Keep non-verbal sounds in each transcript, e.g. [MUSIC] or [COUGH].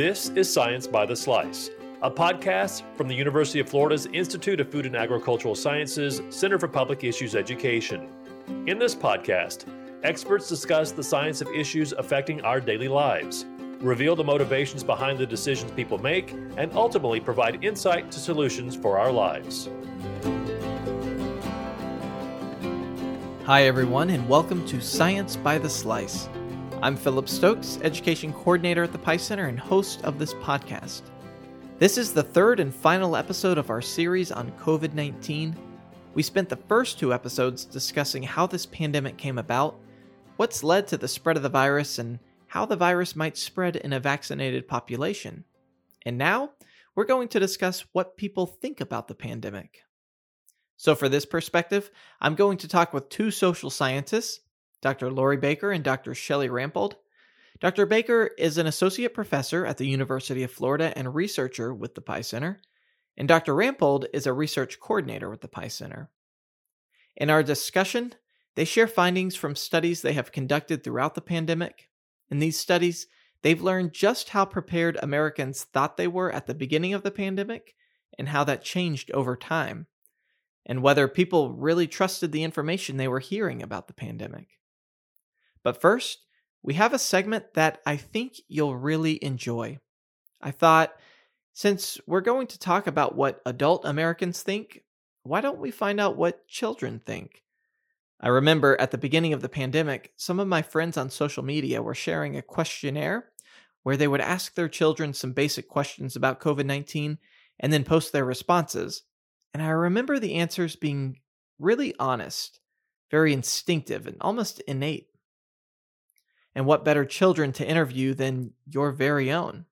This is Science by the Slice, a podcast from the University of Florida's Institute of Food and Agricultural Sciences Center for Public Issues Education. In this podcast, experts discuss the science of issues affecting our daily lives, reveal the motivations behind the decisions people make, and ultimately provide insight to solutions for our lives. Hi, everyone, and welcome to Science by the Slice. I'm Philip Stokes, Education Coordinator at the PIE Center and host of this podcast. This is the third and final episode of our series on COVID 19. We spent the first two episodes discussing how this pandemic came about, what's led to the spread of the virus, and how the virus might spread in a vaccinated population. And now, we're going to discuss what people think about the pandemic. So, for this perspective, I'm going to talk with two social scientists, Dr. Lauri Baker and Dr. Shelli Rampold. Dr. Baker is an associate professor at the University of Florida and researcher with the PIE Center, and Dr. Rampold is a research coordinator with the PIE Center. In our discussion, they share findings from studies they have conducted throughout the pandemic. In these studies, they've learned just how prepared Americans thought they were at the beginning of the pandemic and how that changed over time, and whether people really trusted the information they were hearing about the pandemic. But first, we have a segment that I think you'll really enjoy. I thought, since we're going to talk about what adult Americans think, why don't we find out what children think? I remember at the beginning of the pandemic, some of my friends on social media were sharing a questionnaire where they would ask their children some basic questions about COVID 19 and then post their responses. And I remember the answers being really honest, very instinctive, and almost innate. And what better children to interview than your very own?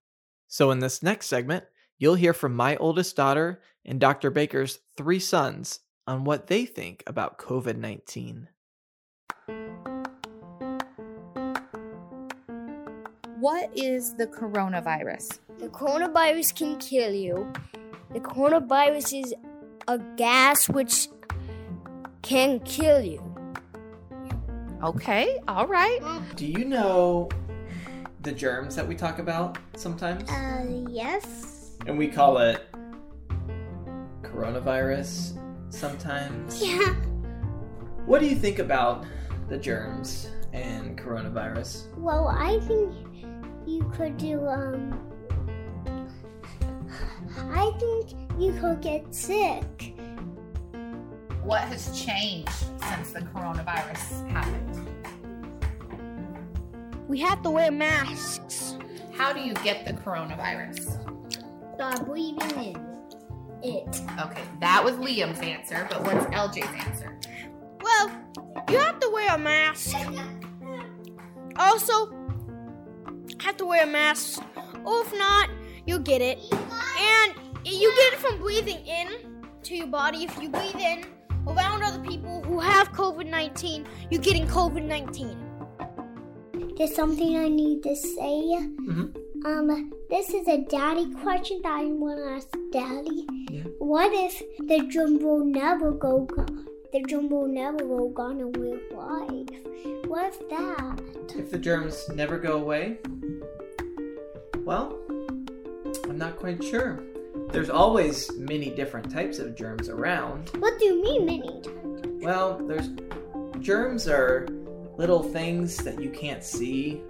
So, in this next segment, you'll hear from my oldest daughter and Dr. Baker's three sons on what they think about COVID 19. What is the coronavirus? The coronavirus can kill you. The coronavirus is a gas which can kill you. Okay, all right. Do you know the germs that we talk about sometimes? Uh, yes. And we call it coronavirus sometimes. Yeah. What do you think about the germs and coronavirus? Well, I think you could do, um. I think you could get sick. What has changed since the coronavirus happened? We have to wear masks. How do you get the coronavirus? By breathing in it. Okay, that was Liam's answer, but what's LJ's answer? Well, you have to wear a mask. Also, have to wear a mask, or if not, you'll get it. And you get it from breathing in to your body. If you breathe in around other people who have COVID 19, you're getting COVID 19. There's something I need to say. Mm-hmm. Um, this is a daddy question that I want to ask daddy. Yeah. What if the drum will never go gone? The drum will never go gone and we're alive. What if that? If the germs never go away? Well, I'm not quite sure. There's always many different types of germs around. What do you mean many? Well, there's germs are little things that you can't see,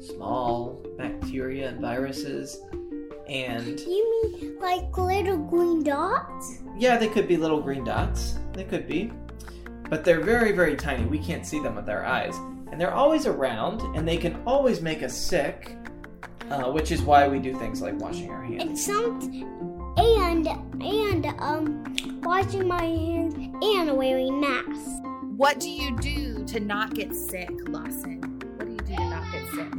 small bacteria and viruses, and do You mean like little green dots? yeah, they could be little green dots. They could be. But they're very, very tiny. We can't see them with our eyes. And they're always around, and they can always make us sick, uh, which is why we do things like washing our hands. And some and and um washing my hands and wearing masks. What do you do to not get sick, Lawson? What do you do to not get sick?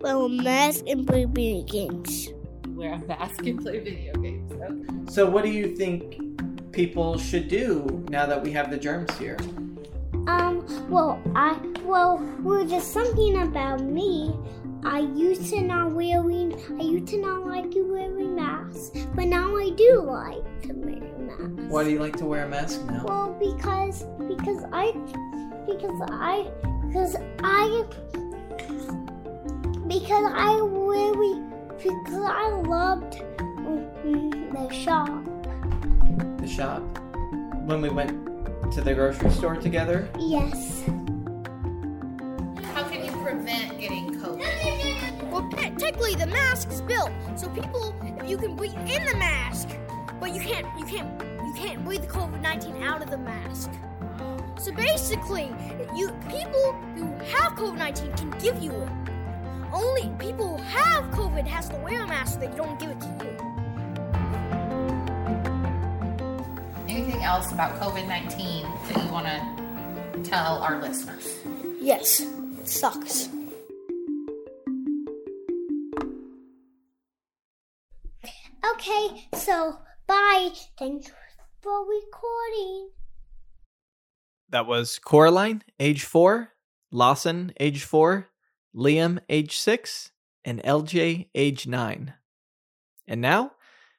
Wear a mask and play video games. Wear a mask and play video games. Okay. So, what do you think people should do now that we have the germs here? Um, well, I, well, well, just something about me. I used to not wearing, I used to not like wearing masks, but now I do like to wear masks. Why do you like to wear a mask now? Well, because, because I, because I, because I, because I really because I loved mm, the shop. The shop. When we went to the grocery store together. Yes. Technically, the mask's built so people, if you can breathe in the mask, but you can't, you can't, you can't breathe the COVID nineteen out of the mask. So basically, you people who have COVID nineteen can give you it. Only people who have COVID has to wear a mask so they don't give it to you. Anything else about COVID 19 that you want to tell our listeners? Yes, it sucks. Okay, so bye. Thanks for recording. That was Coraline, age four, Lawson, age four, Liam, age six, and LJ, age nine. And now,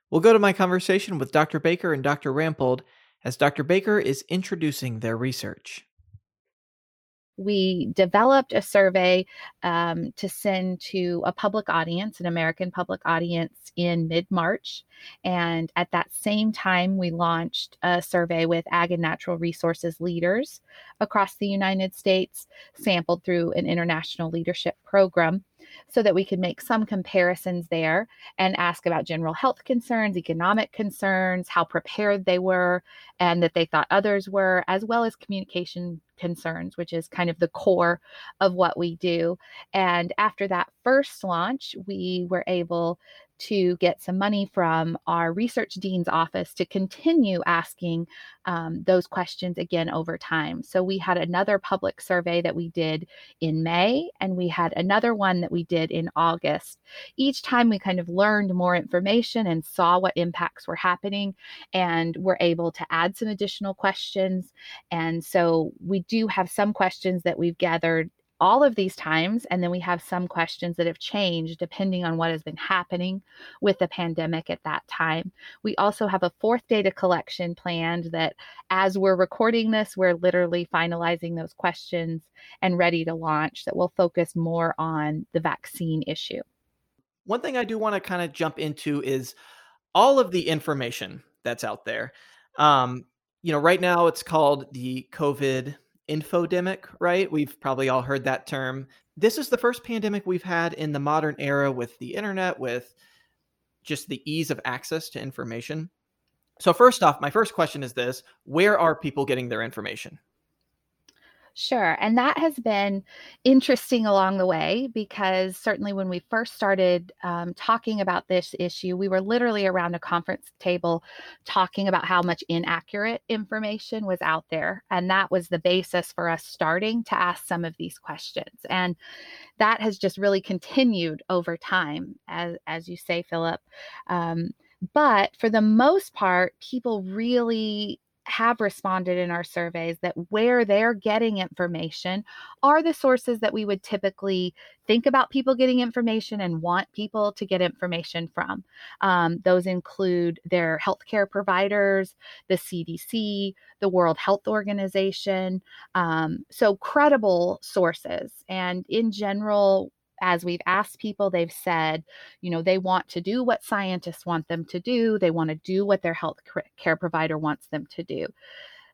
we'll go to my conversation with Dr. Baker and Dr. Rampold as Dr. Baker is introducing their research. We developed a survey um, to send to a public audience, an American public audience, in mid March. And at that same time, we launched a survey with ag and natural resources leaders across the United States, sampled through an international leadership program. So that we could make some comparisons there and ask about general health concerns, economic concerns, how prepared they were, and that they thought others were, as well as communication concerns, which is kind of the core of what we do. And after that first launch, we were able to get some money from our research dean's office to continue asking um, those questions again over time. So we had another public survey that we did in May, and we had another one that we did in August. Each time we kind of learned more information and saw what impacts were happening, and were able to add some additional questions. And so we do have some questions that we've gathered all of these times. And then we have some questions that have changed depending on what has been happening with the pandemic at that time. We also have a fourth data collection planned that as we're recording this, we're literally finalizing those questions and ready to launch that will focus more on the vaccine issue. One thing I do want to kind of jump into is all of the information that's out there. Um, you know, right now it's called the COVID infodemic, right? We've probably all heard that term. This is the first pandemic we've had in the modern era with the internet, with just the ease of access to information. So, first off, my first question is this Where are people getting their information? Sure. And that has been interesting along the way because certainly when we first started um, talking about this issue, we were literally around a conference table talking about how much inaccurate information was out there. And that was the basis for us starting to ask some of these questions. And that has just really continued over time, as, as you say, Philip. Um, but for the most part, people really have responded in our surveys that where they're getting information are the sources that we would typically think about people getting information and want people to get information from. Um, those include their healthcare providers, the CDC, the World Health Organization. Um, so, credible sources. And in general, as we've asked people, they've said, you know, they want to do what scientists want them to do. They want to do what their health care provider wants them to do.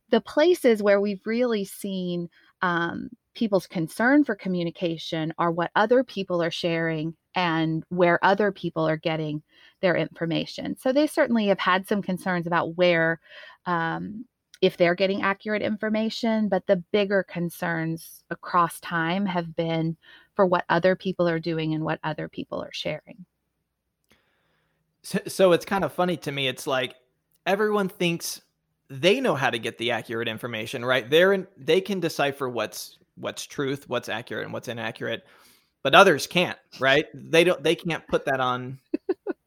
The places where we've really seen um, people's concern for communication are what other people are sharing and where other people are getting their information. So they certainly have had some concerns about where, um, if they're getting accurate information, but the bigger concerns across time have been for what other people are doing and what other people are sharing. So, so it's kind of funny to me. It's like everyone thinks they know how to get the accurate information, right? They're in, they can decipher what's what's truth, what's accurate, and what's inaccurate, but others can't, right? They don't. They can't put that on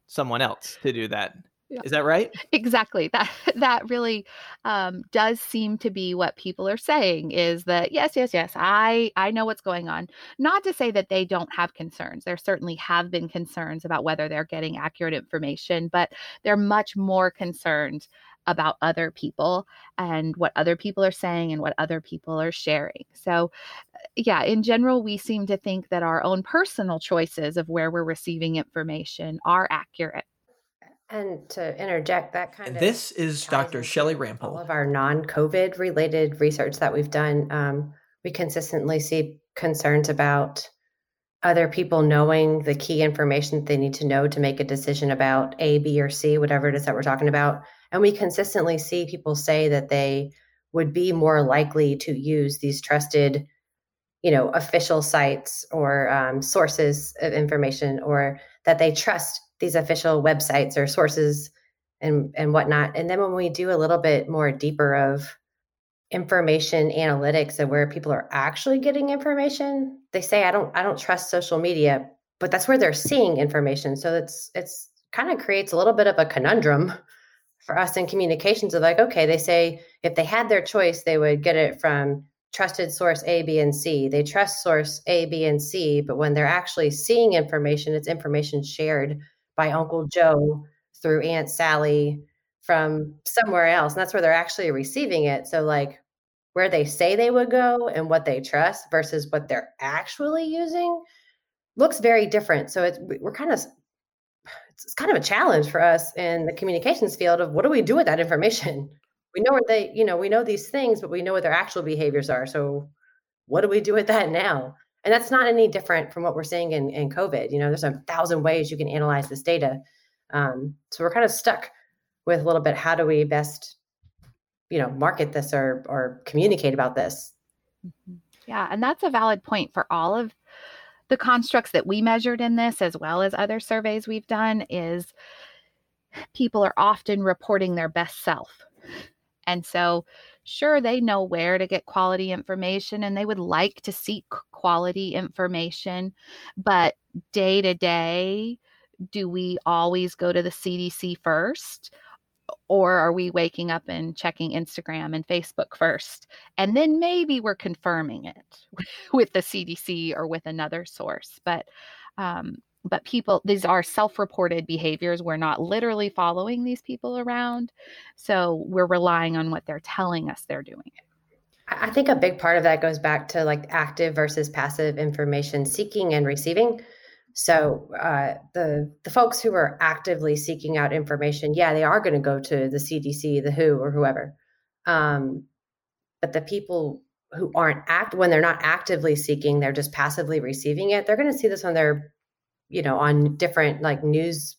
someone else to do that. Yeah. Is that right? Exactly. That [LAUGHS] that really um, does seem to be what people are saying. Is that yes, yes, yes. I I know what's going on. Not to say that they don't have concerns. There certainly have been concerns about whether they're getting accurate information, but they're much more concerned about other people and what other people are saying and what other people are sharing. So, yeah, in general, we seem to think that our own personal choices of where we're receiving information are accurate. And to interject, that kind And of this is Dr. Shelli all of our non-COVID related research that we've done. Um, we consistently see concerns about other people knowing the key information that they need to know to make a decision about A, B, or C, whatever it is that we're talking about. And we consistently see people say that they would be more likely to use these trusted, you know, official sites or um, sources of information, or that they trust these official websites or sources and and whatnot. And then when we do a little bit more deeper of information analytics and where people are actually getting information they say i don't i don't trust social media but that's where they're seeing information so it's it's kind of creates a little bit of a conundrum for us in communications of like okay they say if they had their choice they would get it from trusted source a b and c. They trust source a b and c but when they're actually seeing information it's information shared by uncle joe through aunt sally from somewhere else and that's where they're actually receiving it. So like where they say they would go and what they trust versus what they're actually using looks very different. So it's we're kind of it's kind of a challenge for us in the communications field of what do we do with that information we know where they you know we know these things but we know what their actual behaviors are so what do we do with that now? And that's not any different from what we're seeing in, in covid you know there's a thousand ways you can analyze this data um, so we're kind of stuck with a little bit how do we best you know market this or or communicate about this? Yeah, and that's a valid point for all of the constructs that we measured in this as well as other surveys we've done is people are often reporting their best self. And so sure they know where to get quality information and they would like to seek quality information, but day to day do we always go to the CDC first? Or are we waking up and checking Instagram and Facebook first? And then maybe we're confirming it [LAUGHS] with the CDC or with another source. But um, but people, these are self-reported behaviors. We're not literally following these people around, so we're relying on what they're telling us they're doing. I think a big part of that goes back to like active versus passive information seeking and receiving. So uh, the the folks who are actively seeking out information, yeah, they are going to go to the CDC, the WHO, or whoever. Um, but the people who aren't act when they're not actively seeking, they're just passively receiving it. They're going to see this on their, you know, on different like news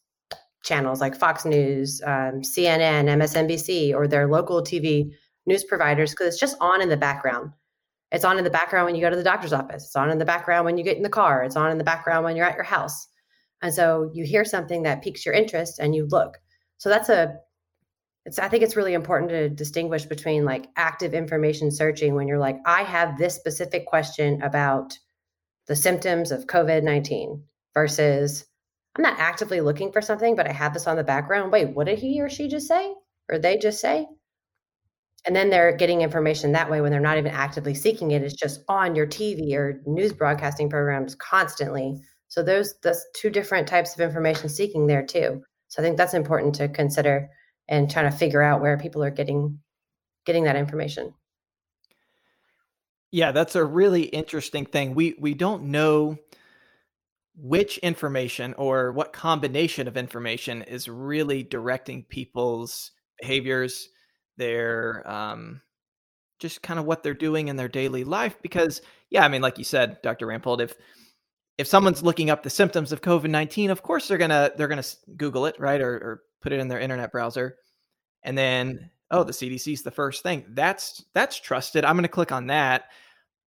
channels like Fox News, um, CNN, MSNBC, or their local TV news providers because it's just on in the background. It's on in the background when you go to the doctor's office. It's on in the background when you get in the car. It's on in the background when you're at your house. And so you hear something that piques your interest and you look. So that's a it's I think it's really important to distinguish between like active information searching when you're like I have this specific question about the symptoms of COVID-19 versus I'm not actively looking for something but I have this on the background. Wait, what did he or she just say? Or they just say? and then they're getting information that way when they're not even actively seeking it it's just on your tv or news broadcasting programs constantly so those two different types of information seeking there too so i think that's important to consider and trying to figure out where people are getting getting that information Yeah, that's a really interesting thing. We we don't know which information or what combination of information is really directing people's behaviors, their um just kind of what they're doing in their daily life because yeah, I mean like you said, Dr. Rampold, if if someone's looking up the symptoms of COVID-19, of course they're to they're to Google it, right? Or or put it in their internet browser. And then oh, the CDC's the first thing. That's that's trusted. I'm to click on that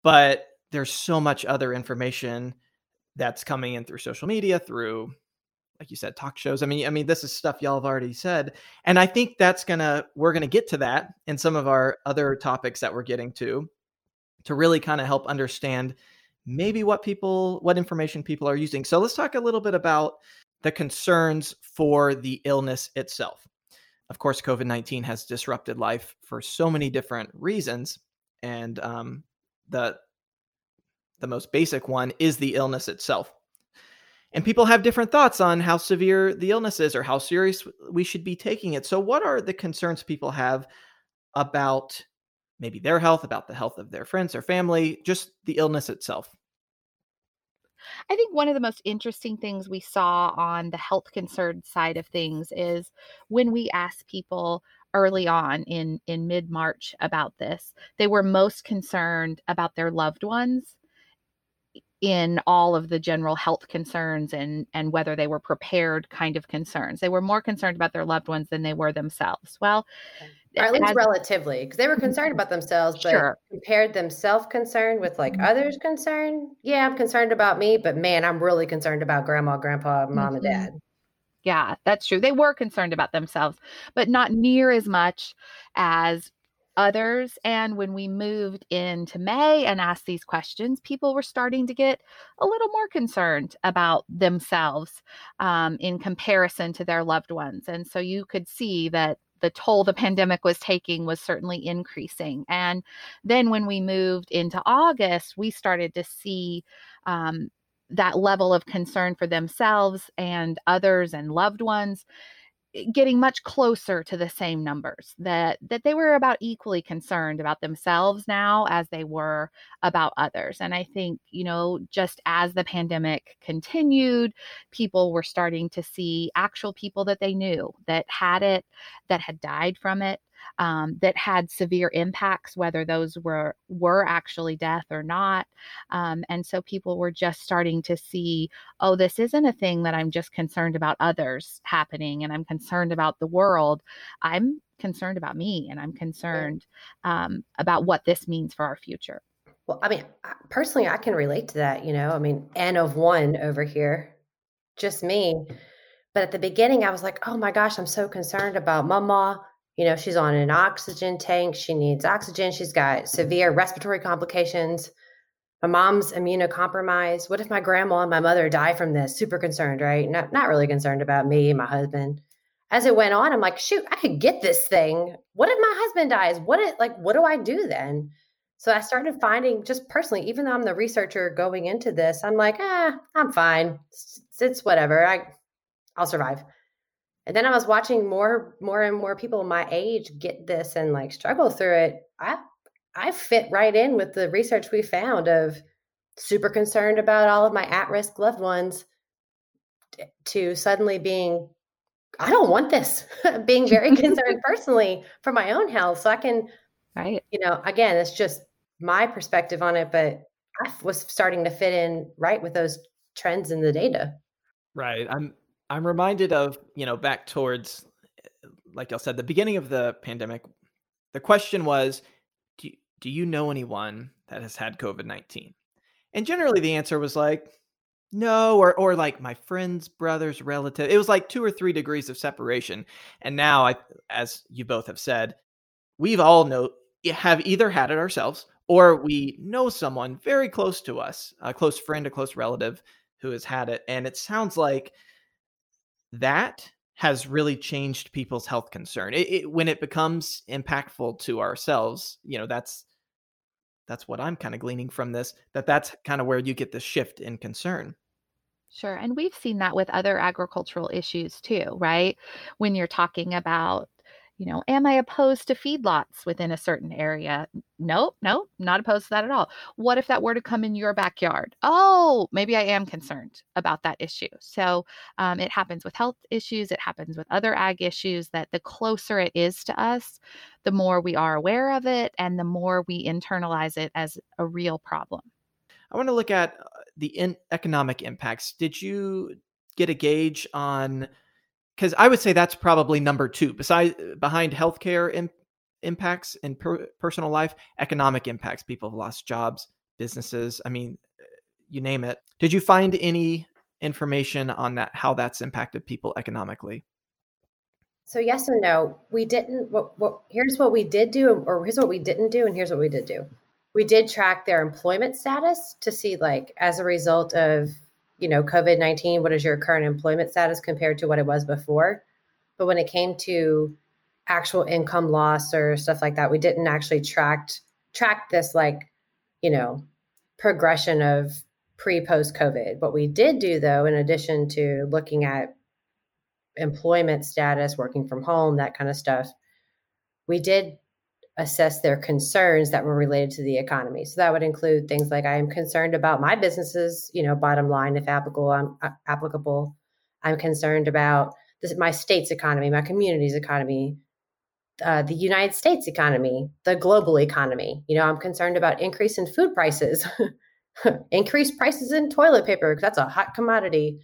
but there's so much other information that's coming in through social media through like you said talk shows. I mean i mean this is stuff y'all have already said and i think that's gonna we're gonna get to that in some of our other topics that we're getting to to really kind of help understand maybe what people what information people are using. So let's talk a little bit about the concerns for the illness itself. Of course covid-19 has disrupted life for so many different reasons and um, the the most basic one is the illness itself. and people have different thoughts on how severe the illness is or how serious we should be taking it. So, what are the concerns people have about maybe their health, about the health of their friends or family, just the illness itself? I think one of the most interesting things we saw on the health concern side of things is when we asked people early on in in mid-March about this, they were most concerned about their loved ones in all of the general health concerns and and whether they were prepared kind of concerns. They were more concerned about their loved ones than they were themselves. Well, or at least as, relatively, because they were concerned about themselves, but sure. compared themselves concerned with like mm-hmm. others concerned. Yeah, I'm concerned about me, but man, I'm really concerned about grandma, grandpa, mom, mm-hmm. and dad. Yeah, that's true. They were concerned about themselves, but not near as much as others. And when we moved into May and asked these questions, people were starting to get a little more concerned about themselves um, in comparison to their loved ones. And so you could see that the toll the pandemic was taking was certainly increasing. And then when we moved into August, we started to see um, that level of concern for themselves and others and loved ones Eh, getting much closer to the same numbers that that they were about equally concerned about themselves now as they were about others. And i think you know just as the pandemic continued people were starting to see actual people that they knew that had it that had died from it um, that had severe impacts, whether those were were actually death or not. Um, and so people were just starting to see, oh, this isn't a thing that I'm just concerned about others happening, and I'm concerned about the world. I'm concerned about me, and I'm concerned um, about what this means for our future. Well, I mean, personally, I can relate to that. You know, I mean, N of one over here, just me. But at the beginning, I was like, oh my gosh, I'm so concerned about mama you know, she's on an oxygen tank. She needs oxygen. She's got severe respiratory complications. My mom's immunocompromised. What if my grandma and my mother die from this? Super concerned, right? Not, not really concerned about me, my husband. As it went on, I'm like, shoot, I could get this thing. What if my husband dies? What it like? What do I do then? So I started finding, just personally, even though I'm the researcher going into this, I'm like, ah, I'm fine. It's, it's whatever. I, I'll survive and then i was watching more more and more people my age get this and like struggle through it. I i fit right in with the research we found of super concerned about all of my at-risk loved ones to suddenly being i don't want this [LAUGHS] being very concerned [LAUGHS] personally for my own health. So i can right. you know again it's just my perspective on it but i was starting to fit in right with those trends in the data. Right. I'm I'm reminded of, you know, back towards, like I said, the beginning of the pandemic. The question was, do, do you know anyone that has had COVID 19? And generally the answer was like, no, or, or like my friend's brother's relative. It was like two or three degrees of separation. And now, I, as you both have said, we've all know have either had it ourselves or we know someone very close to us, a close friend, a close relative who has had it. And it sounds like that has really changed people's health concern. It, it, when it becomes impactful to ourselves, you know, that's that's what I'm kind of gleaning from this. That that's kind of where you get the shift in concern. Sure. And we've seen that with other agricultural issues too, right? When you're talking about you know, am I opposed to feedlots within a certain area? Nope, nope, not opposed to that at all. What if that were to come in your backyard? Oh, maybe I am concerned about that issue. So um, it happens with health issues, it happens with other ag issues that the closer it is to us, the more we are aware of it and the more we internalize it as a real problem. I want to look at uh, the in- economic impacts. Did you get a gauge on? Because I would say that's probably number two, besides behind healthcare Im- impacts in per- personal life, economic impacts. People have lost jobs, businesses. I mean, you name it. Did you find any information on that? How that's impacted people economically? So yes and no. We didn't. What, what? Here's what we did do, or here's what we didn't do, and here's what we did do. We did track their employment status to see, like, as a result of you know, COVID 19, what is your current employment status compared to what it was before? But when it came to actual income loss or stuff like that, we didn't actually track track this like, you know, progression of pre post COVID. What we did do, though, in addition to looking at employment status, working from home, that kind of stuff, we did assess their concerns that were related to the economy. So that would include things like I am concerned about my business's, you know, bottom line if applicable. I'm uh, applicable. I'm concerned about this, my state's economy, my community's economy, uh, the United States economy, the global economy. You know, I'm concerned about increase in food prices, [LAUGHS] increased prices in toilet paper because that's a hot commodity.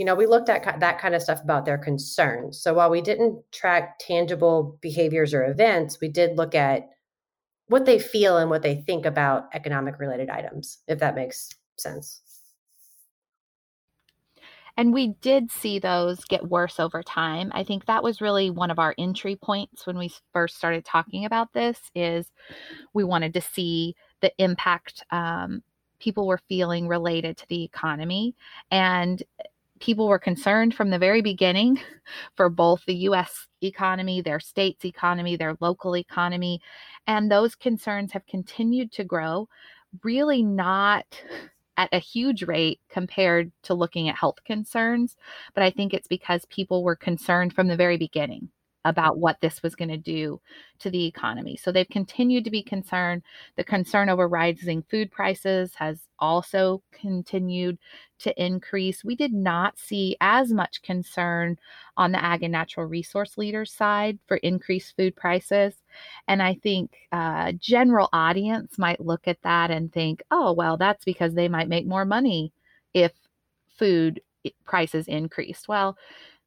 You know, we looked at that kind of stuff about their concerns. So while we didn't track tangible behaviors or events, we did look at what they feel and what they think about economic related items, if that makes sense. And we did see those get worse over time. I think that was really one of our entry points when we first started talking about this is we wanted to see the impact um, people were feeling related to the economy. And people were concerned from the very beginning [LAUGHS] for both the US economy, their state's economy, their local economy. And those concerns have continued to grow, really not at a huge rate compared to looking at health concerns. But I think it's because people were concerned from the very beginning about what this was going to do to the economy. So they've continued to be concerned. The concern over rising food prices has also continued to increase. We did not see as much concern on the ag and natural resource leaders side for increased food prices. And I think uh, general audience might look at that and think, oh, well, that's because they might make more money if food prices increased. Well,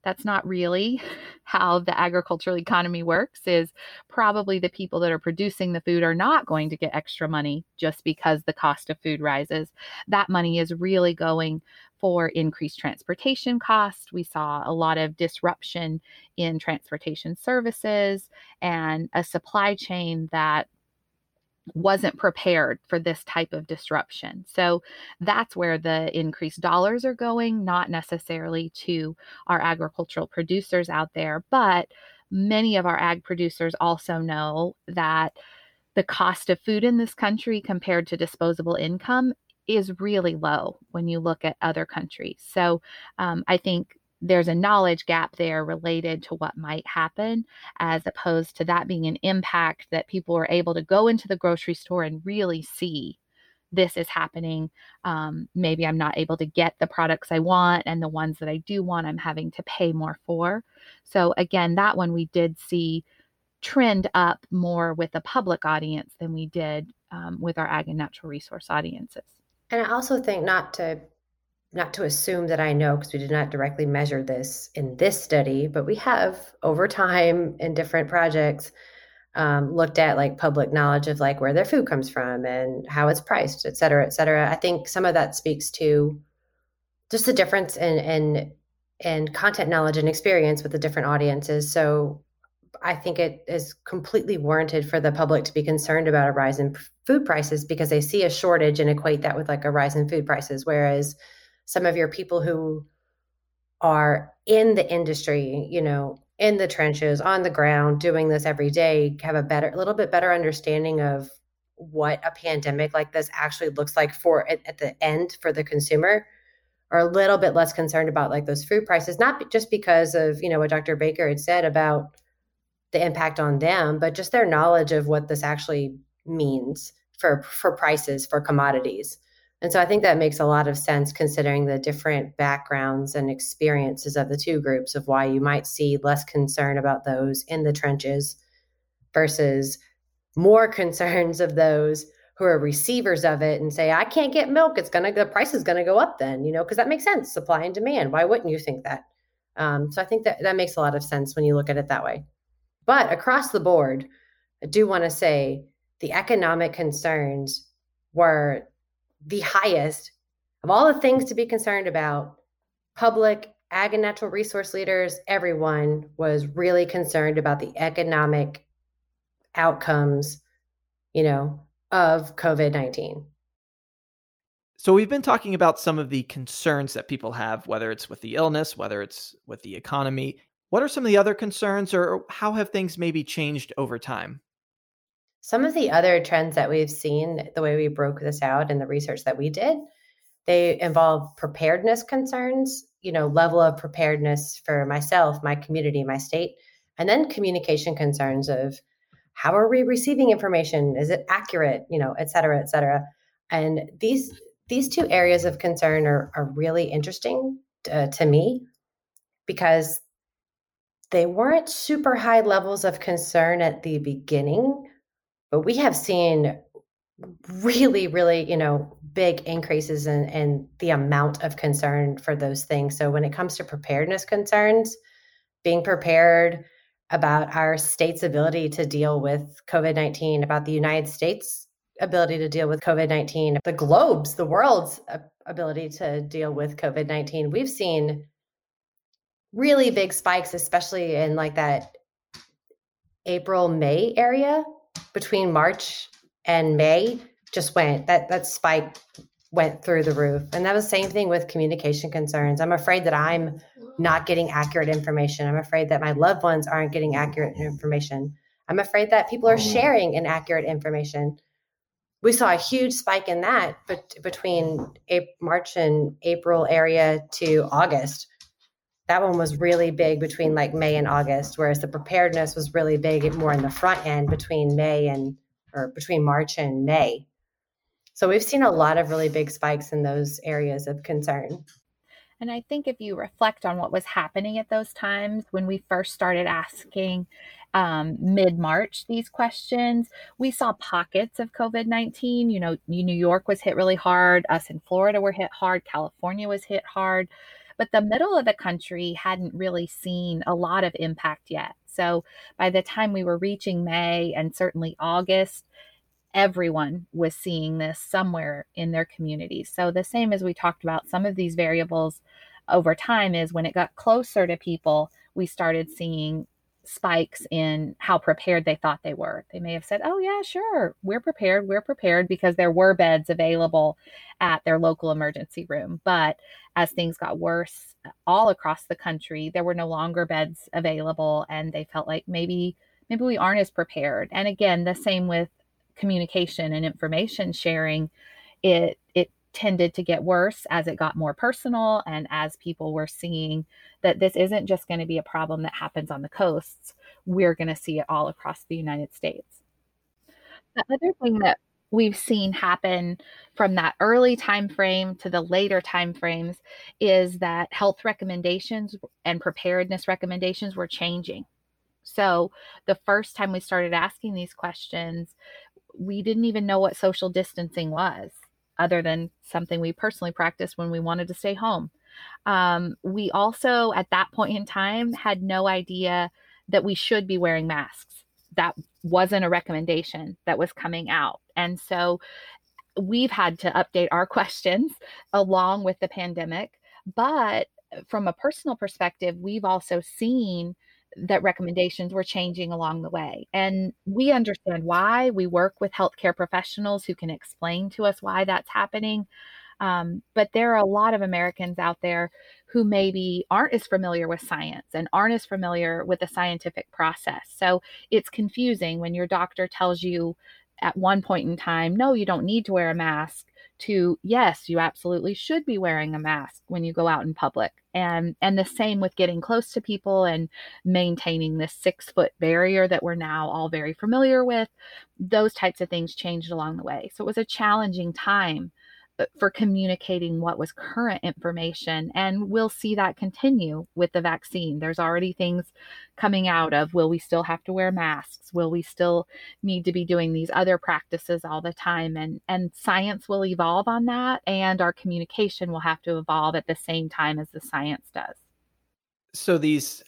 that's not really [LAUGHS] how the agricultural economy works is probably the people that are producing the food are not going to get extra money just because the cost of food rises. That money is really going for increased transportation costs. We saw a lot of disruption in transportation services and a supply chain that wasn't prepared for this type of disruption. So that's where the increased dollars are going, not necessarily to our agricultural producers out there, but many of our ag producers also know that the cost of food in this country compared to disposable income is really low when you look at other countries. So um, I think there's a knowledge gap there related to what might happen, as opposed to that being an impact that people are able to go into the grocery store and really see this is happening. Um, maybe I'm not able to get the products I want, and the ones that I do want, I'm having to pay more for. So, again, that one we did see trend up more with the public audience than we did um, with our ag and natural resource audiences. And I also think not to not to assume that I know because we did not directly measure this in this study, but we have over time in different projects um, looked at like public knowledge of like where their food comes from and how it's priced, et cetera, et cetera. I think some of that speaks to just the difference in in in content knowledge and experience with the different audiences. So I think it is completely warranted for the public to be concerned about a rise in food prices because they see a shortage and equate that with like a rise in food prices, whereas some of your people who are in the industry, you know, in the trenches, on the ground, doing this every day, have a better, a little bit better understanding of what a pandemic like this actually looks like for at, at the end for the consumer are a little bit less concerned about like those food prices not just because of you know what dr baker had said about the impact on them but just their knowledge of what this actually means for for prices for commodities and so I think that makes a lot of sense considering the different backgrounds and experiences of the two groups of why you might see less concern about those in the trenches versus more concerns of those who are receivers of it and say, I can't get milk. It's going to, the price is going to go up then, you know, because that makes sense. Supply and demand. Why wouldn't you think that? Um, so I think that that makes a lot of sense when you look at it that way. But across the board, I do want to say the economic concerns were the highest of all the things to be concerned about. Public, ag and natural resource leaders, everyone was really concerned about the economic outcomes, you know, of COVID 19. So we've been talking about some of the concerns that people have, whether it's with the illness, whether it's with the economy. What are some of the other concerns, or how have things maybe changed over time? Some of the other trends that we've seen, the way we broke this out in the research that we did, They involve preparedness concerns, you know, level of preparedness for myself, my community, my state, and then communication concerns of how are we receiving information? Is it accurate? You know, et cetera, et cetera. And these these two areas of concern are, are really interesting uh, to me because they weren't super high levels of concern at the beginning, but we have seen really, really, you know, big increases in, in the amount of concern for those things. So when it comes to preparedness concerns, being prepared about our state's ability to deal with COVID 19, about the United States' ability to deal with COVID 19, the globe's, the world's ability to deal with COVID 19. We've seen really big spikes, especially in like that April, May area between March and May just went that that spike went through the roof. And that was the same thing with communication concerns. I'm afraid that I'm not getting accurate information. I'm afraid that my loved ones aren't getting accurate information. I'm afraid that people are mm. sharing inaccurate information. We saw a huge spike in that but between March and April area to August. That one was really big between like May and August, whereas the preparedness was really big more in the front end between May and or between March and May. So we've seen a lot of really big spikes in those areas of concern. And I think if you reflect on what was happening at those times when we first started asking um, mid March these questions, we saw pockets of COVID 19. You know, New York was hit really hard, us in Florida were hit hard, California was hit hard, but the middle of the country hadn't really seen a lot of impact yet. So by the time we were reaching May and certainly August, everyone was seeing this somewhere in their community. So the same as we talked about some of these variables over time is when it got closer to people, we started seeing spikes in how prepared they thought they were. They may have said, "Oh yeah, sure, we're prepared. We're prepared because there were beds available at their local emergency room." But as things got worse uh, all across the country, there were no longer beds available and they felt like maybe maybe we aren't as prepared. And again, the same with communication and information sharing. It it tended to get worse as it got more personal and as people were seeing that this isn't just going to be a problem that happens on the coasts we're going to see it all across the united states. The other thing that we've seen happen from that early time frame to the later time frames is that health recommendations and preparedness recommendations were changing. So the first time we started asking these questions we didn't even know what social distancing was other than something we personally practiced when we wanted to stay home. Um, we also, at that point in time, had no idea that we should be wearing masks. That wasn't a recommendation that was coming out. And so we've had to update our [LAUGHS] questions along with the pandemic. But from a personal perspective, we've also seen that recommendations were changing along the way. And we understand why. We work with healthcare professionals who can explain to us why that's happening. Um, but there are a lot of Americans out there who maybe aren't as familiar with science and aren't as familiar with the scientific process. So it's confusing when your doctor tells you at one point in time, no, you don't need to wear a mask to yes, you absolutely should be wearing a mask when you go out in public. And and the same with getting close to people and maintaining this six foot barrier that we're now all very familiar with. Those types of things changed along the way. So it was a challenging time for communicating what was current information. And we'll see that continue with the vaccine. There's already things coming out of will we still have to wear masks? Will we still need to be doing these other practices all the time? And and science will evolve on that and our communication will have to evolve at the same time as the science does. So these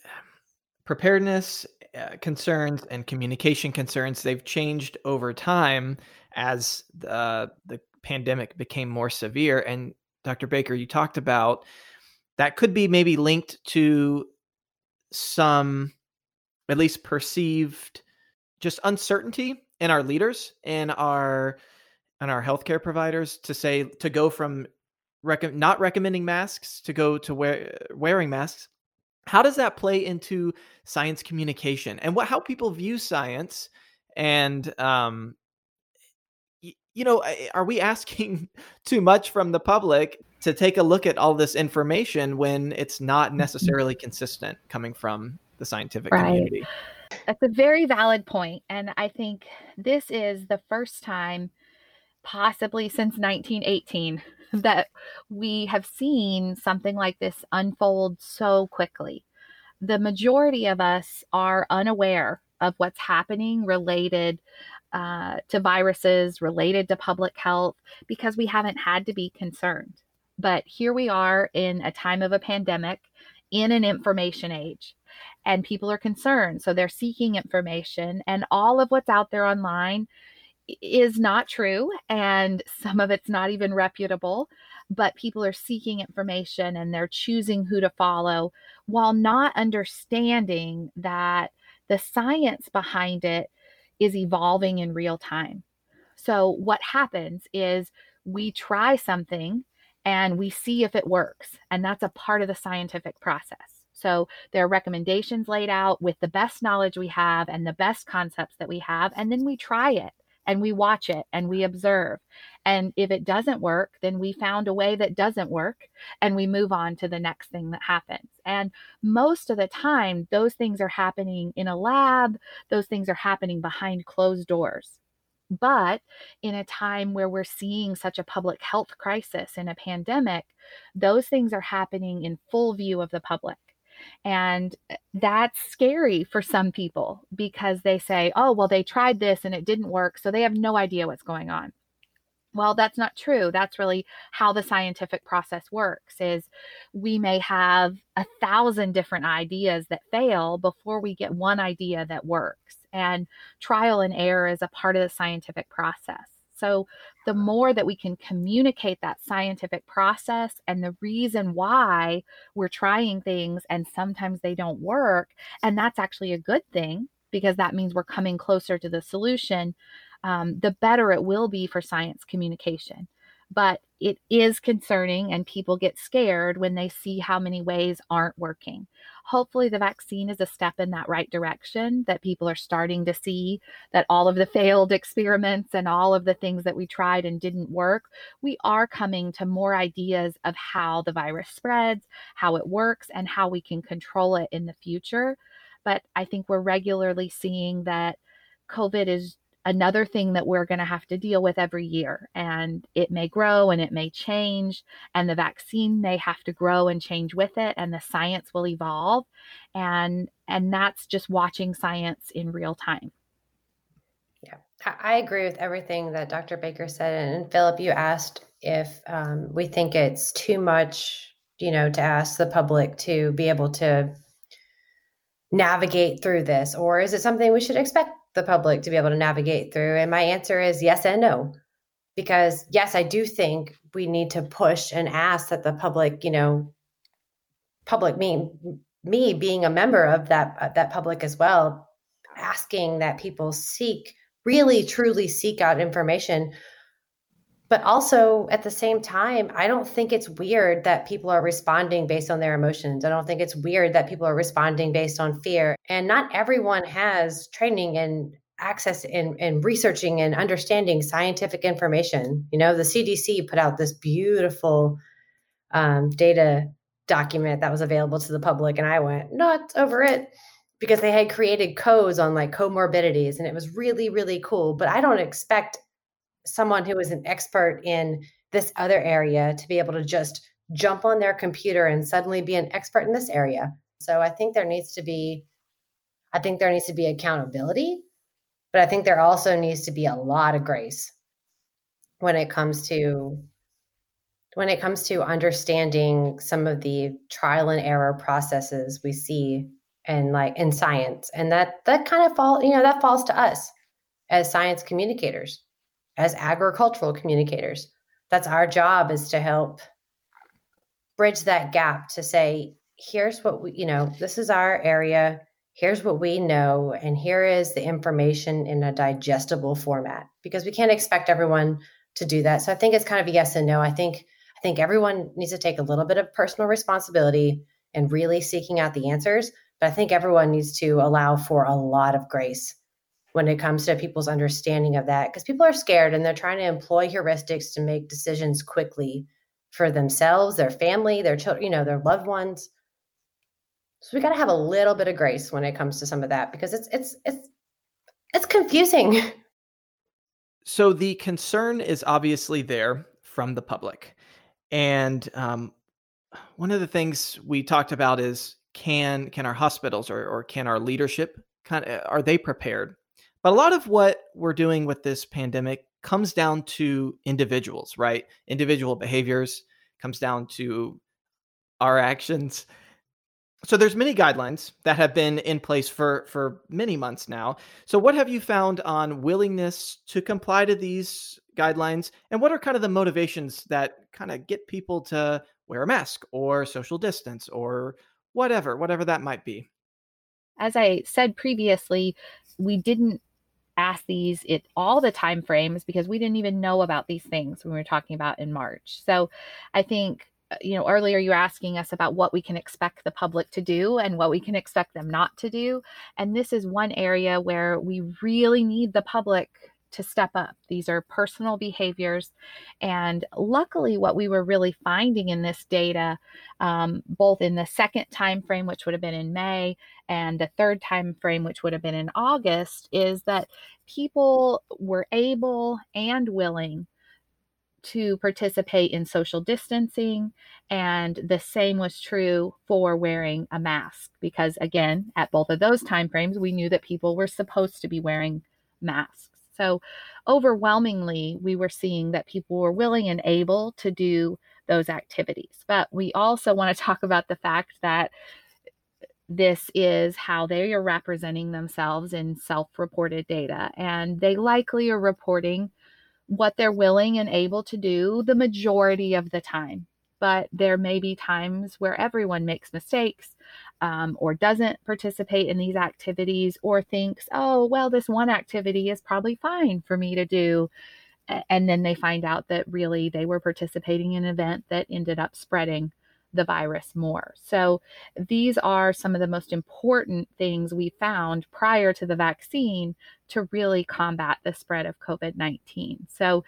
preparedness uh, concerns and communication concerns they've changed over time as the the pandemic became more severe. And Dr. Baker, you talked about that could be maybe linked to some, at least perceived, just uncertainty in our leaders and our and our healthcare providers to say to go from rec- not recommending masks to go to wear, wearing masks. How does that play into science communication and what how people view science and um, you know, are we asking [LAUGHS] too much from the public to take a look at all this information when it's not mm-hmm. necessarily consistent coming from the scientific right. community? That's a very valid point. And I think this is the first time, possibly since 1918, [LAUGHS] that we have seen something like this unfold so quickly. The majority of us are unaware of what's happening related uh, to viruses, related to public health, because we haven't had to be concerned. But here we are in a time of a pandemic in an information age and people are concerned. So they're seeking information, and all of what's out there online is not true, and [LAUGHS] some of it's not even reputable. But people are seeking information and they're choosing who to follow while not understanding that the science behind it is evolving in real time. So, what happens is we try something and we see if it works, and that's a part of the scientific process. So there are recommendations laid out with the best knowledge we have and the best concepts that we have. And then we try it and we watch it and we observe. And if it doesn't work, then we found a way that doesn't work and we move on to the next thing that happens. And most of the time, those things are happening in a lab, those things are happening behind closed doors. But in a time where we're seeing such a public health crisis in a pandemic, those things are happening in full view of the public. And eh, that's scary for some people because they say, oh, well, they tried this and it didn't work. So they have no idea what's going on. Well, that's not true. That's really how the scientific process works is we may have a thousand different ideas that fail before we get one idea that works. And trial and error is a part of the scientific process. So, the more that we can communicate that scientific process and the reason why we're trying things and sometimes they don't work, and that's actually a good thing because that means we're coming closer to the solution, um, the better it will be for science communication. But it is concerning, and people get scared when they see how many ways aren't working. Hopefully the vaccine is a step in that right direction that people are starting to see that all of the failed experiments and all of the things that we tried and didn't work. We are coming to more ideas of how the virus spreads how it works and how we can control it in the future. But i think we're regularly seeing that covid is another thing that we're going to have to deal with every year. And it may grow and it may change, and the vaccine may have to grow and change with it, and the science will evolve. And and that's just watching science in real time. Yeah, I agree with everything that Dr. Baker said. And Philip, you asked if um, we think it's too much, you know, to ask the public to be able to navigate through this, or is it something we should expect the public to be able to navigate through? And my answer is yes and no. Because yes, I do think we need to push and ask that the public, you know, public me me being a member of that of that public as well, asking that people seek really truly seek out information but also at the same time i don't think it's weird that people are responding based on their emotions. I don't think it's weird that people are responding based on fear. And not everyone has training and access in, in researching and understanding scientific information. You know the cdc put out this beautiful um, data document that was available to the public and i went nuts over it because they had created codes on like comorbidities and it was really really cool. But i don't expect someone who is an expert in this other area to be able to just jump on their computer and suddenly be an expert in this area. So I think there needs to be I think there needs to be accountability, but I think there also needs to be a lot of grace when it comes to when it comes to understanding some of the trial and error processes we see and like in science and that that kind of fall you know that falls to us as science communicators as agricultural communicators. That's our job is to help bridge that gap to say, here's what we, you know, this is our area, here's what we know, and here is the information in a digestible format because we can't expect everyone to do that. So I think it's kind of a yes and no. I think I think everyone needs to take a little bit of personal responsibility and really seeking out the answers. But I think everyone needs to allow for a lot of grace when it comes to people's understanding of that because people are scared and they're trying to employ heuristics to make decisions quickly for themselves, their family, their children, you know, their loved ones. So we got to have a little bit of grace when it comes to some of that because it's it's it's it's confusing. [LAUGHS] So the concern is obviously there from the public, and um, one of the things we talked about is can can our hospitals or or can our leadership kind of are they prepared? But a lot of what we're doing with this pandemic comes down to individuals, right? Individual behaviors comes down to our actions. So there's many guidelines that have been in place for for many months now. So what have you found on willingness to comply to these guidelines and what are kind of the motivations that kind of get people to wear a mask or social distance or whatever, whatever that might be? As I said previously, we didn't ask these at all the time frames because we didn't even know about these things when we were talking about in March. So I think uh, you know earlier you were asking us about what we can expect the public to do and what we can expect them not to do and this is one area where we really need the public to step up. These are personal behaviors. And luckily, what we were really finding in this data, um, both in the second time frame, which would have been in May, and the third time frame, which would have been in August, is that people were able and willing to participate in social distancing. And the same was true for wearing a mask, because again, at both of those time frames, we knew that people were supposed to be wearing masks. So, overwhelmingly, we were seeing that people were willing and able to do those activities. But we also want to talk about the fact that eh, this is how they are representing themselves in self reported data. And they likely are reporting what they're willing and able to do the majority of the time. But there may be times where everyone makes mistakes um, or doesn't participate in these activities or thinks, oh, well, this one activity is probably fine for me to do. And then they find out that really they were participating in an event that ended up spreading the virus more. So, these are some of the most important things we found prior to the vaccine to really combat the spread of COVID 19. So,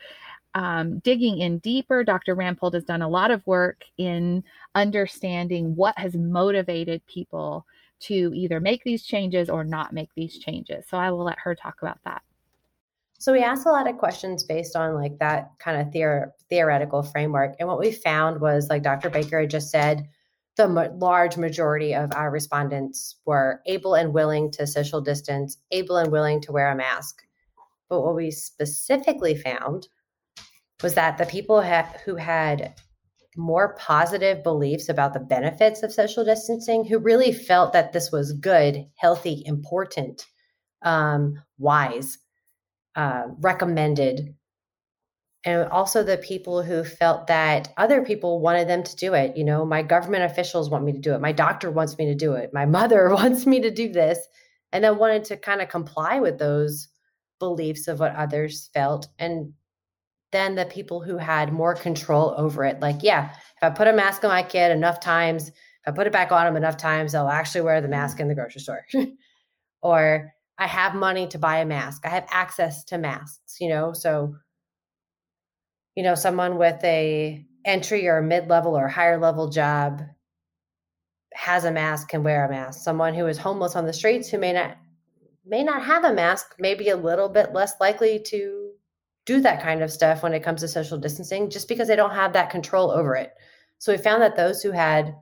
um, digging in deeper, Dr. Rampold has done a lot of work in understanding what has motivated people to either make these changes or not make these changes. So I will let her talk about that. So we asked a lot of questions based on like that kind of theor- theoretical framework, and what we found was, like Dr. Baker had just said, the ma- large majority of our respondents were able and willing to social distance, able and willing to wear a mask. But what we specifically found was that the people ha- who had more positive beliefs about the benefits of social distancing, who really felt that this was good, healthy, important, um, wise, uh, recommended, and also the people who felt that other people wanted them to do it. You know, my government officials want me to do it. My doctor wants me to do it. My [LAUGHS] mother [LAUGHS] wants me to do this. And then wanted to kind of comply with those beliefs of what others felt and than the people who had more control over it. Like, yeah, if I put a mask on my kid enough times, if I put it back on him enough times, they'll actually wear the mask mm. in the grocery store. [LAUGHS] or I have money to buy a mask. I have access to masks, you know? So, you know, someone with a entry or mid-level or higher level job has a mask can wear a mask. Someone who is homeless on the streets who may not may not have a mask may be a little bit less likely to do that kind of stuff when it comes to social distancing just because they don't have that control over it. So we found that those who had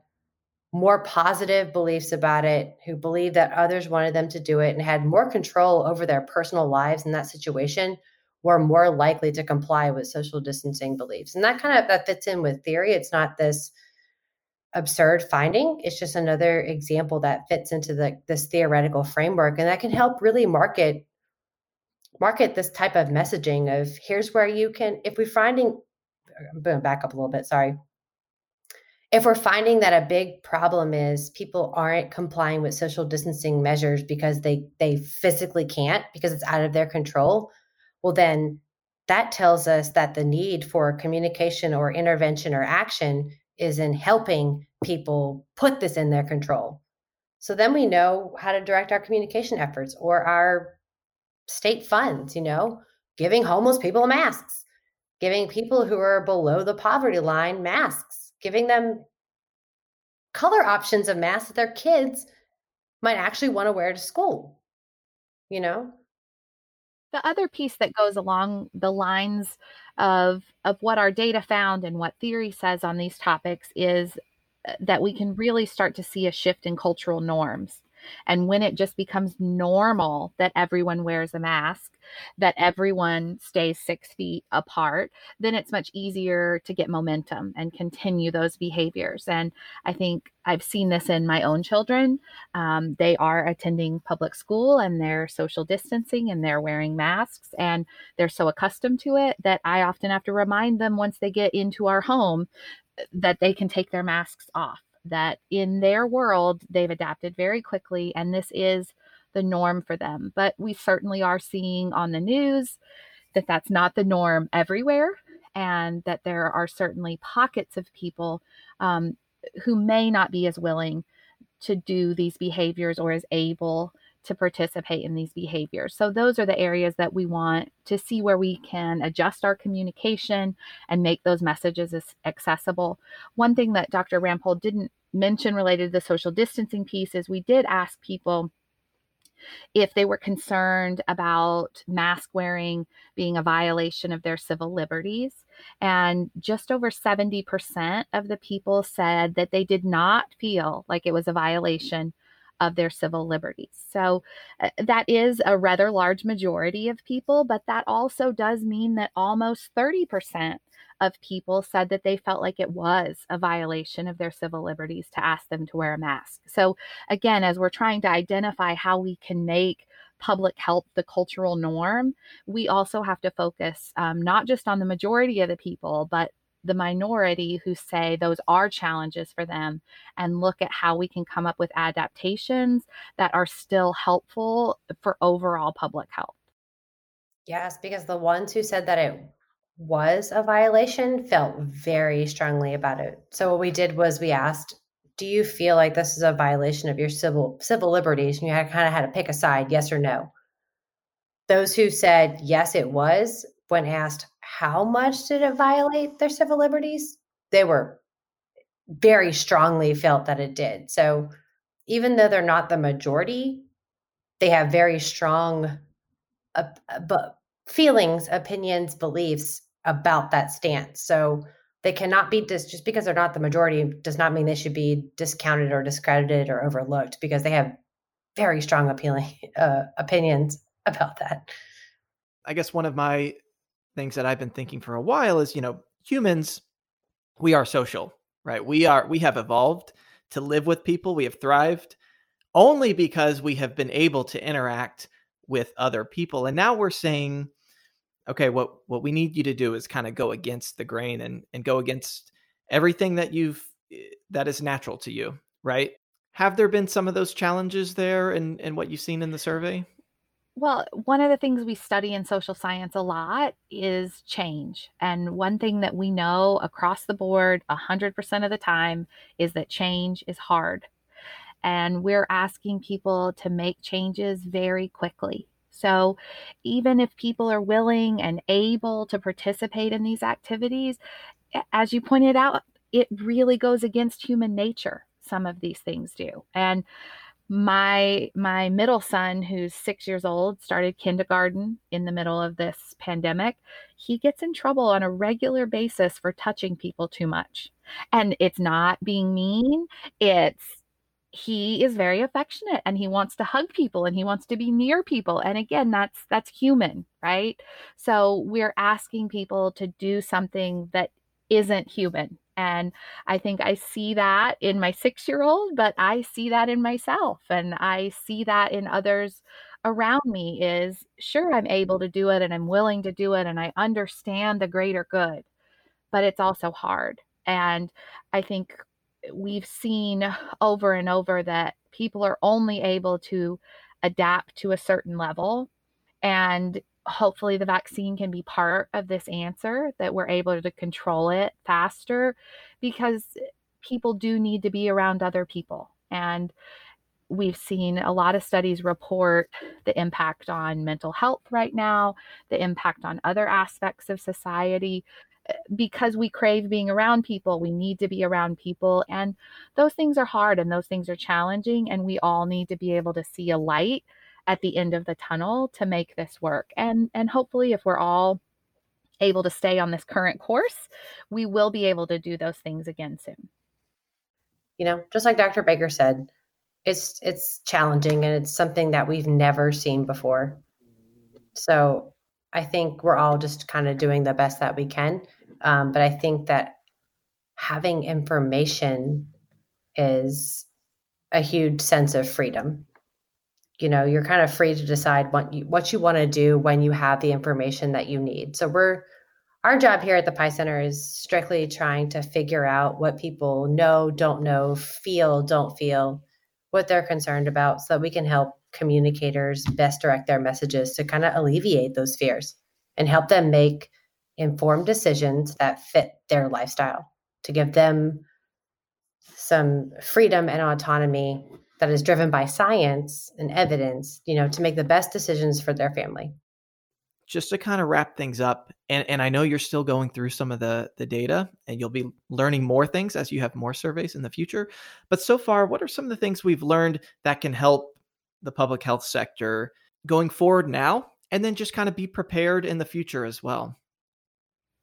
more positive beliefs about it, who believed that others wanted them to do it and had more control over their personal lives in that situation were more likely to comply with social distancing beliefs. And that kind of that fits in with theory. It's not this absurd finding. It's just another example that fits into the, this theoretical framework and that can help really market market this type of messaging of here's where you can if we're finding to back up a little bit sorry. If we're finding that a big problem is people aren't complying with social distancing measures because they they physically can't because it's out of their control well then that tells us that the need for communication or intervention or action is in helping people put this in their control. So then we know how to direct our communication efforts or our state funds, you know, giving homeless people masks, giving people who are below the poverty line masks, giving them color options of masks that their kids might actually want to wear to school, you know? The other piece that goes along the lines of of what our data found and what theory says on these topics is uh, that we can really start to see a shift in cultural norms. And when it just becomes normal that everyone wears a mask, that everyone stays six feet apart, then it's much easier to get momentum and continue those behaviors. And I think I've seen this in my own children. Um, they are attending public school and they're social distancing and they're wearing masks and they're so accustomed to it that I often have to remind them once they get into our home uh, that they can take their masks off. That in their world, they've adapted very quickly, and this is the norm for them. But we certainly are seeing on the news that that's not the norm everywhere, and that there are certainly pockets of people um, who may not be as willing to do these behaviors or as able to participate in these behaviors. So, those are the areas that we want to see where we can adjust our communication and make those messages accessible. One thing that Dr. Rampold didn't mention related to the social distancing piece is we did ask people if they were concerned about mask wearing being a violation of their civil liberties. And just over 70% of the people said that they did not feel like it was a violation of their civil liberties. So uh, that is a rather large majority of people, but that also does mean that almost 30% of people said that they felt like it was a violation of their civil liberties to ask them to wear a mask. So, again, as we're trying to identify how we can make public health the cultural norm, we also have to focus um, not just on the majority of the people, but the minority who say those are challenges for them and look at how we can come up with adaptations that are still helpful for overall public health. Yes, because the ones who said that it was a violation felt very strongly about it. So what we did was we asked, "Do you feel like this is a violation of your civil civil liberties?" And you had, kind of had to pick a side, yes or no. Those who said yes, it was, when asked how much did it violate their civil liberties, they were very strongly felt that it did. So even though they're not the majority, they have very strong uh, feelings, opinions, beliefs about that stance. So they cannot be dis- just because they're not the majority does not mean they should be discounted or discredited or overlooked because they have very strong appealing uh, opinions about that. I guess one of my things that I've been thinking for a while is, you know, humans we are social, right? We are we have evolved to live with people. We have thrived only because we have been able to interact with other people. And now we're saying okay, what what we need you to do is kind of go against the grain and and go against everything that you've eh, that is natural to you, right? Have there been some of those challenges there and and what you've seen in the survey? Well, one of the things we study in social science a lot is change. And one thing that we know across the board 100% of the time is that change is hard. And we're asking people to make changes very quickly. So, even if people are willing and able to participate in these activities, as you pointed out, it really goes against human nature. Some of these things do. And my my middle son who's 6 years old started kindergarten in the middle of this pandemic. He gets in trouble on a regular basis for touching people too much. And it's not being mean. It's he is very affectionate and he wants to hug people and he wants to be near people. And again that's that's human right? So we're asking people to do something that isn't human and i think i see that in my 6 year old but i see that in myself and i see that in others around me is sure i'm able to do it and i'm willing to do it and i understand the greater good but it's also hard. And i think we've seen over and over that people are only able to adapt to a certain level and hopefully the vaccine can be part of this answer that we're able to control it faster because people do need to be around other people and we've seen a lot of studies report the impact on mental health right now, the impact on other aspects of society. Eh, because we crave being around people, we need to be around people. And those things are hard and those things are challenging. And we all need to be able to see a light at the end of the tunnel to make this work. And, and hopefully, if we're all able to stay on this current course, we will be able to do those things again soon. You know, just like Dr. Baker said, it's it's challenging and it's something that we've never seen before. So I think we're all just kind of doing the best that we can. Um, but I think that having information is a huge sense of freedom. You know, you're kind of free to decide what you what you want to do when you have the information that you need. So we're our job here at the PIE Center is strictly trying to figure out what people know, don't know, feel, don't feel, what they're concerned about so that we can help communicators best direct their messages to kind of alleviate those fears and help them make informed decisions that fit their lifestyle to give them some freedom and autonomy that is driven by science and evidence, you know, to make the best decisions for their family. Just to kind of wrap things up and, and i know you're still going through some of the the data and you'll be learning more things as you have more surveys in the future but so far what are some of the things we've learned that can help the public health sector going forward now and then just kind of be prepared in the future as well?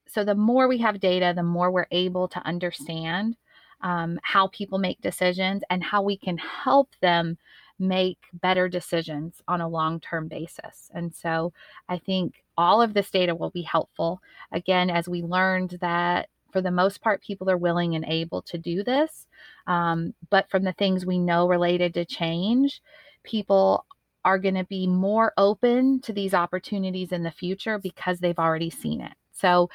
So the more we have data the more we're able to understand um, how people make decisions and how we can help them make better decisions on a long term basis. And so I think all of this data will be helpful. Again, as we learned that for the most part, people are willing and able to do this. Um, but from the things we know related to change, people are going to be more open to these opportunities in the future because they've already seen it. So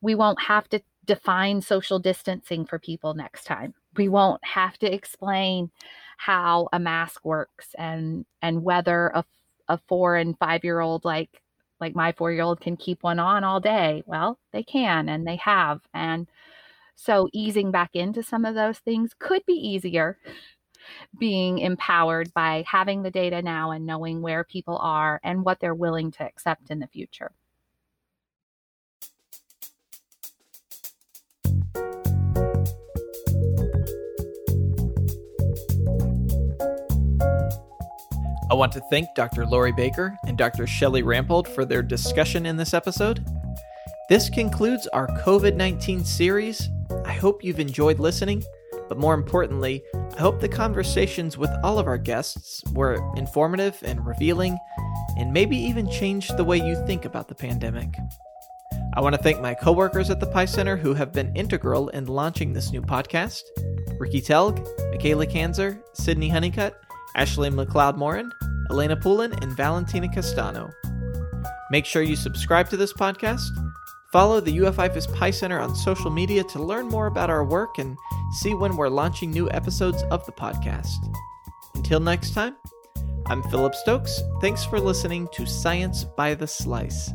we won't have to define social distancing for people next time. We won't have to explain how a mask works and and whether a, a four and five year old like like my four year old can keep one on all day. Well they can and they have. And so easing back into some of those things could be easier being empowered by having the data now and knowing where people are and what they're willing to accept in the future I want to thank Dr. Lauri Baker and Dr. Shelli Rampold for their discussion in this episode. This concludes our COVID 19 series. I hope you've enjoyed listening, but more importantly, I hope the conversations with all of our guests were informative and revealing, and maybe even changed the way you think about the pandemic. I want to thank my coworkers at the PIE Center who have been integral in launching this new podcast Ricky Telg, Michaela Kanzer, Sydney Honeycutt, Ashley McLeod Morin, Elena Poulin, and Valentina Castano. Make sure you subscribe to this podcast. Follow the UF/IFAS PIE Center on social media to learn more about our work and see when we're launching new episodes of the podcast. Until next time, I'm Philip Stokes. Thanks for listening to Science by the Slice.